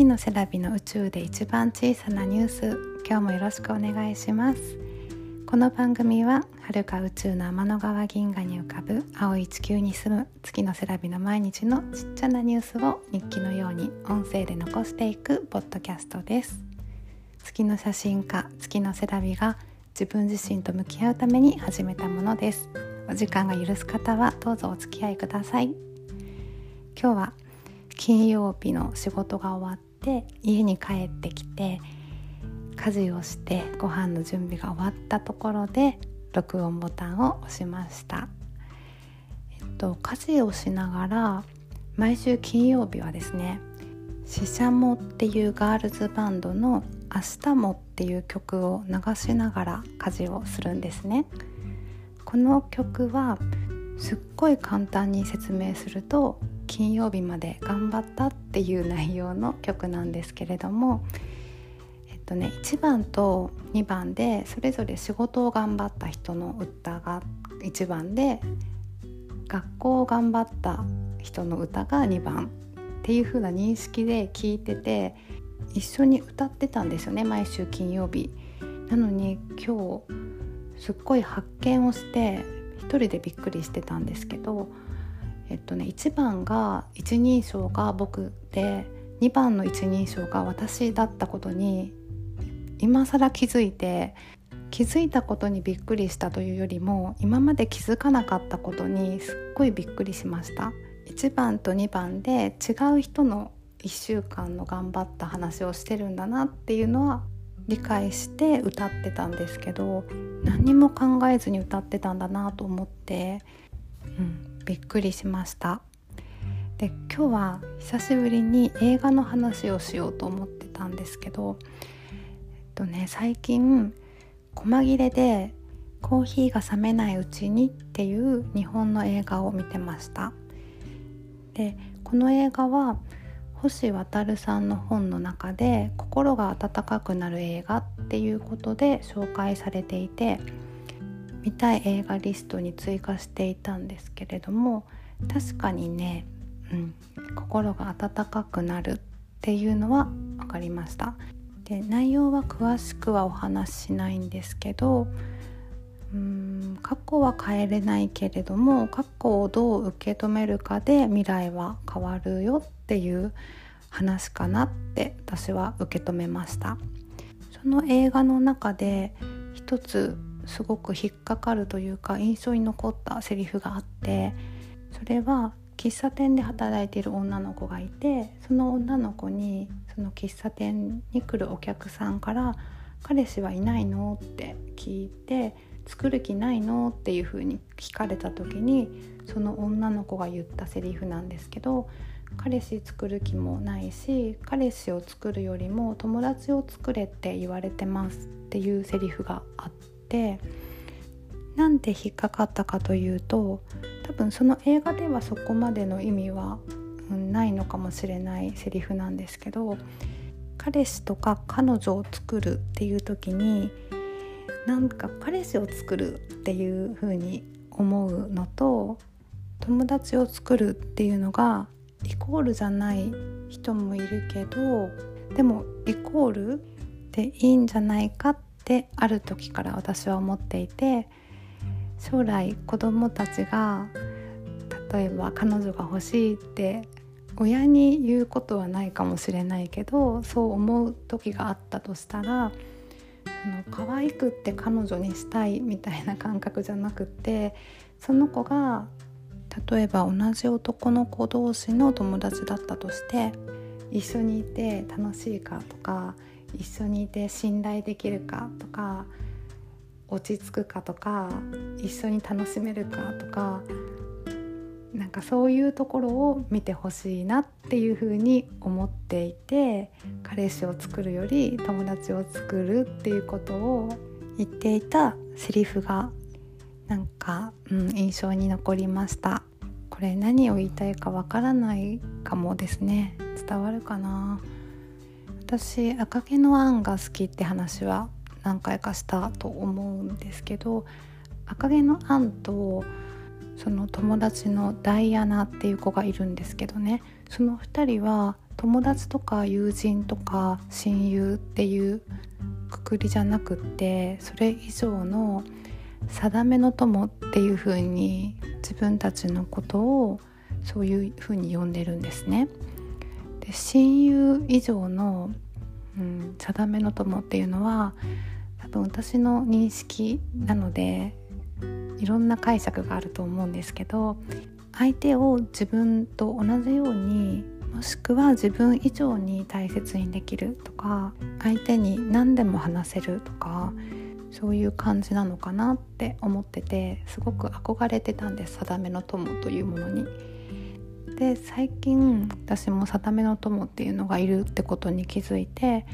月のセラビの宇宙で一番小さなニュース。今日もよろしくお願いします。この番組は遥か宇宙の天の川銀河に浮かぶ青い地球に住む月のセラビの毎日のちっちゃなニュースを日記のように音声で残していくポッドキャストです。月の写真家月のセラビが自分自身と向き合うために始めたものです。お時間が許す方はどうぞお付き合いください。今日は金曜日の仕事が終わって家に帰ってきて家事をしてご飯の準備が終わったところで録音ボタンを押しました、えっと、家事をしながら毎週金曜日はですね「ししゃも」っていうガールズバンドの「明日も」っていう曲を流しながら家事をするんですね。この曲はすっごい簡単に説明すると金曜日まで頑張ったっていう内容の曲なんですけれども、えっとね、1番と2番でそれぞれ仕事を頑張った人の歌が1番で学校を頑張った人の歌が2番っていう風な認識で聞いてて一緒に歌ってたんですよね毎週金曜日。なのに今日すっごい発見をして一人でびっくりしてたんですけどえっとね1番が一人称が僕で2番の一人称が私だったことに今更気づいて気づいたことにびっくりしたというよりも今まで気づかなかったことにすっごいびっくりしました。1番と2番で違う人の1週間の頑張った話をしてるんだなっていうのは理解して歌ってたんですけど何も考えずに歌ってたんだなと思って、うん、びっくりしました。で今日は久しぶりに映画の話をしようと思ってたんですけど、えっとね、最近細切れで「コーヒーが冷めないうちに」っていう日本の映画を見てました。でこの映画は星渉さんの本の中で「心が温かくなる映画」っていうことで紹介されていて見たい映画リストに追加していたんですけれども確かにね、うん、心が温かくなるっていうのは分かりました。で内容は詳しくはお話ししないんですけどうん過去は変えれないけれども過去をどう受け止めるかで未来は変わるよっていう話かなって私は受け止めました。その映画の中で一つすごく引っかかるというか印象に残ったセリフがあってそれは喫茶店で働いている女の子がいてその女の子にその喫茶店に来るお客さんから「彼氏はいないの?」って聞いて「作る気ないの?」っていうふうに聞かれた時にその女の子が言ったセリフなんですけど彼氏作る気もないし彼氏を作るよりも友達を作れって言われてますっていうセリフがあって。なんで引っかかったかというと多分その映画ではそこまでの意味は、ないのかもしれないセリフなんですけど彼氏とか彼女を作るっていう時になんか彼氏を作るっていう風に思うのと友達を作るっていうのがイコールじゃない人もいるけどでもイコールでいいんじゃないかっである時から私は思っていて将来子供たちが例えば彼女が欲しいって親に言うことはないかもしれないけどそう思う時があったとしたらその可愛くって彼女にしたいみたいな感覚じゃなくってその子が例えば同じ男の子同士の友達だったとして一緒にいて楽しいかとか一緒にいて信頼できるかとか落ち着くかとか一緒に楽しめるかとかなんかそういうところを見てほしいなっていうふうに思っていて彼氏を作るより友達を作るっていうことを言っていたセリフがなんか、うん、印象に残りました。これ何を言いたいかわからないかもですね。伝わるかな。私赤毛のアンが好きって話は何回かしたと思うんですけど赤毛のアンとその友達のダイアナっていう子がいるんですけどねその2人は友達とか友人とか親友っていうくくりじゃなくってそれ以上の定めの友っていう風に自分たちのことをそういう風に呼んでるんですね。親友以上の、うん、定めの友っていうのは多分私の認識なのでいろんな解釈があると思うんですけど相手を自分と同じようにもしくは自分以上に大切にできるとか相手に何でも話せるとかそういう感じなのかなって思っててすごく憧れてたんです定めの友というものに。で最近私も定めの友っていうのがいるってことに気づいて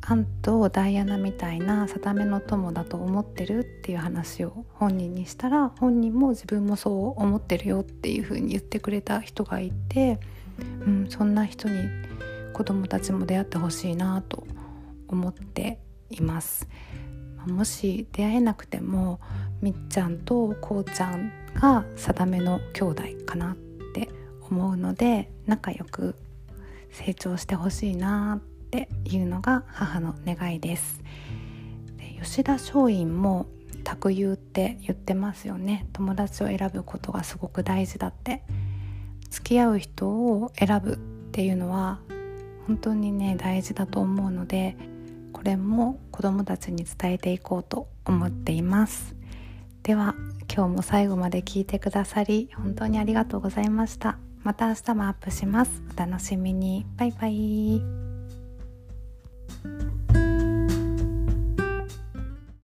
アンとダイアナみたいな定めの友だと思ってるっていう話を本人にしたら本人も自分もそう思ってるよっていう風に言ってくれた人がいて、うん、そんな人に子供たちも出会ってほしいなと思っています。もし出会えなくてもみっちゃんとこうちゃんが定めの兄弟かなって思うので仲良く成長してほしいなっていうのが母の願いです。で吉田松陰も卓友って言ってますよね。友達を選ぶことがすごく大事だって。付き合う人を選ぶっていうのは本当にね大事だと思うのでこれも子どもたちに伝えていこうと思っています。では今日も最後まで聞いてくださり本当にありがとうございました。また明日もアップします。お楽しみに。バイバイ。